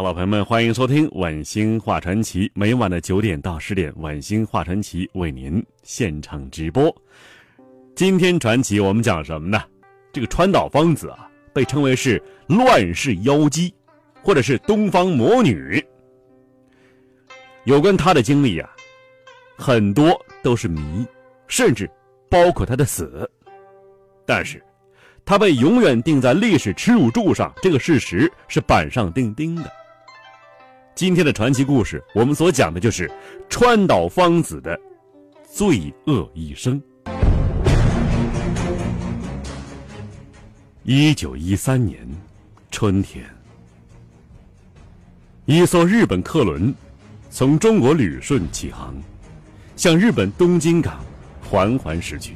好了，朋友们，欢迎收听《晚星画传奇》，每晚的九点到十点，《晚星画传奇》为您现场直播。今天传奇我们讲什么呢？这个川岛芳子啊，被称为是乱世妖姬，或者是东方魔女。有关她的经历啊，很多都是谜，甚至包括她的死。但是，她被永远钉在历史耻辱柱上，这个事实是板上钉钉的。今天的传奇故事，我们所讲的就是川岛芳子的罪恶一生。一九一三年春天，一艘日本客轮从中国旅顺起航，向日本东京港缓缓驶去。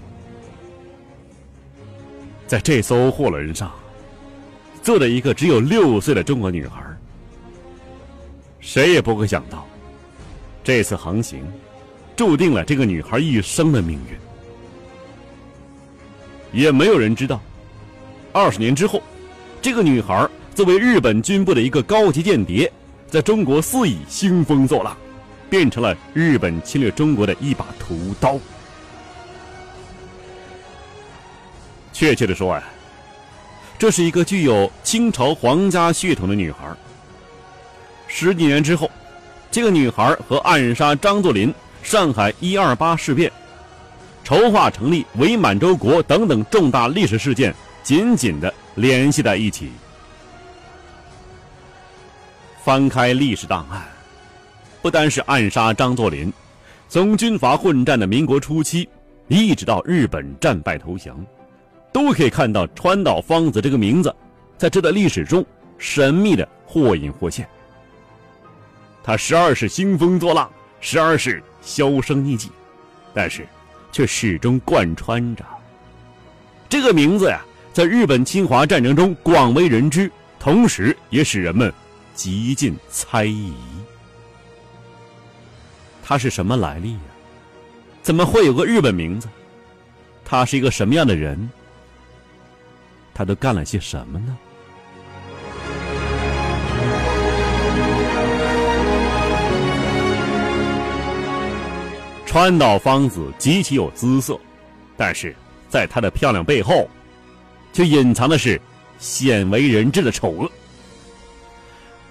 在这艘货轮上，坐着一个只有六岁的中国女孩。谁也不会想到，这次航行注定了这个女孩一生的命运。也没有人知道，二十年之后，这个女孩作为日本军部的一个高级间谍，在中国肆意兴风作浪，变成了日本侵略中国的一把屠刀。确切的说啊，这是一个具有清朝皇家血统的女孩。十几年之后，这个女孩和暗杀张作霖、上海一二八事变、筹划成立伪满洲国等等重大历史事件紧紧的联系在一起。翻开历史档案，不单是暗杀张作霖，从军阀混战的民国初期，一直到日本战败投降，都可以看到川岛芳子这个名字，在这段历史中神秘的或隐或现。他时而是兴风作浪，时而是销声匿迹，但是，却始终贯穿着。这个名字呀，在日本侵华战争中广为人知，同时也使人们极尽猜疑。他是什么来历呀？怎么会有个日本名字？他是一个什么样的人？他都干了些什么呢？川岛芳子极其有姿色，但是在她的漂亮背后，却隐藏的是鲜为人知的丑恶。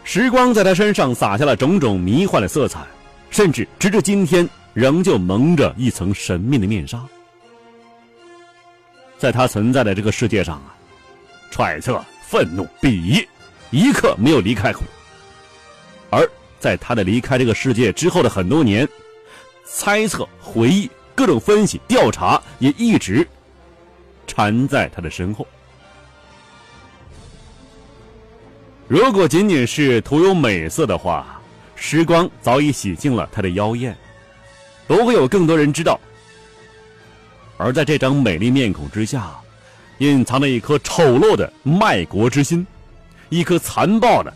时光在她身上洒下了种种迷幻的色彩，甚至直至今天仍旧蒙着一层神秘的面纱。在她存在的这个世界上啊，揣测、愤怒、鄙夷，一刻没有离开过。而在她的离开这个世界之后的很多年。猜测、回忆、各种分析、调查，也一直缠在他的身后。如果仅仅是徒有美色的话，时光早已洗净了他的妖艳，不会有更多人知道。而在这张美丽面孔之下，隐藏着一颗丑陋的卖国之心，一颗残暴的、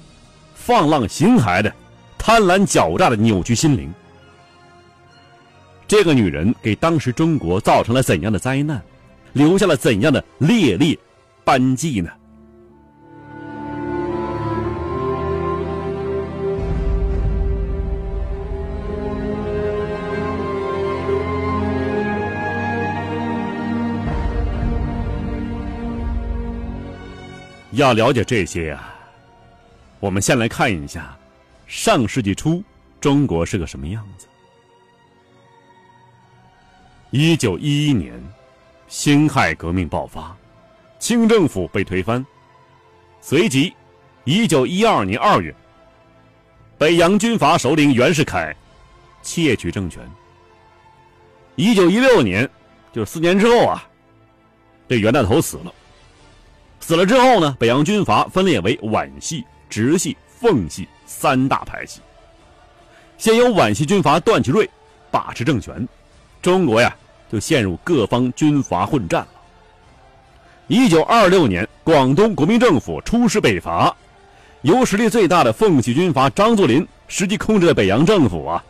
放浪形骸的、贪婪狡诈的扭曲心灵。这个女人给当时中国造成了怎样的灾难，留下了怎样的烈烈斑迹呢？要了解这些呀，我们先来看一下上世纪初中国是个什么样子。一九一一年，辛亥革命爆发，清政府被推翻。随即，一九一二年二月，北洋军阀首领袁世凯窃取政权。一九一六年，就是四年之后啊，这袁大头死了。死了之后呢，北洋军阀分裂为皖系、直系、奉系三大派系。先由皖系军阀段祺瑞把持政权，中国呀就陷入各方军阀混战了。一九二六年，广东国民政府出师北伐，由实力最大的奉系军阀张作霖实际控制的北洋政府啊。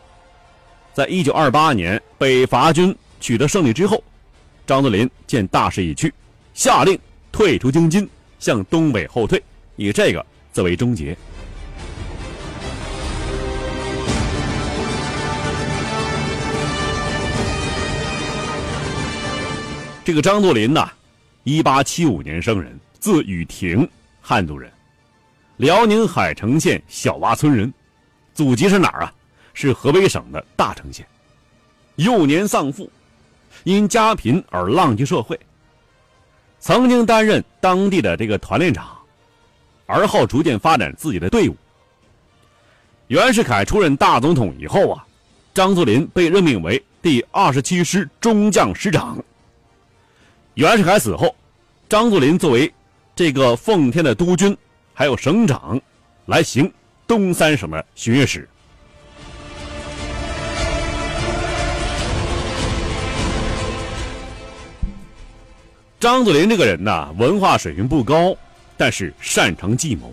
在一九二八年北伐军取得胜利之后，张作霖见大势已去，下令退出京津，向东北后退，以这个作为终结。这个张作霖呐，一八七五年生人，字雨亭，汉族人，辽宁海城县小洼村人，祖籍是哪儿啊？是河北省的大城县。幼年丧父，因家贫而浪迹社会。曾经担任当地的这个团练长，而后逐渐发展自己的队伍。袁世凯出任大总统以后啊，张作霖被任命为第二十七师中将师长。袁世凯死后，张作霖作为这个奉天的督军，还有省长，来行东三省的巡阅使。张作霖这个人呢，文化水平不高，但是擅长计谋。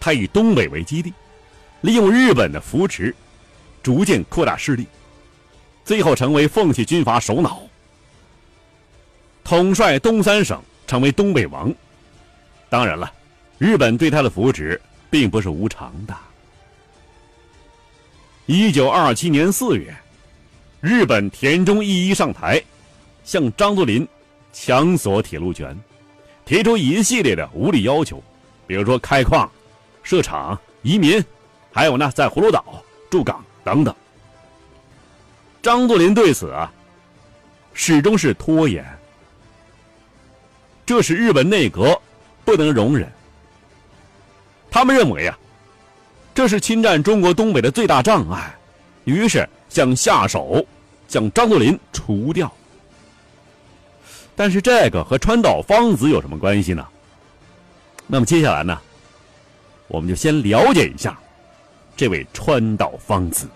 他以东北为基地，利用日本的扶持，逐渐扩大势力，最后成为奉系军阀首脑。统帅东三省，成为东北王。当然了，日本对他的扶持并不是无偿的。一九二七年四月，日本田中义一上台，向张作霖强索铁路权，提出一系列的无理要求，比如说开矿、设厂、移民，还有呢在葫芦岛驻港等等。张作霖对此啊，始终是拖延。这是日本内阁不能容忍。他们认为啊，这是侵占中国东北的最大障碍，于是想下手将张作霖除掉。但是这个和川岛芳子有什么关系呢？那么接下来呢，我们就先了解一下这位川岛芳子。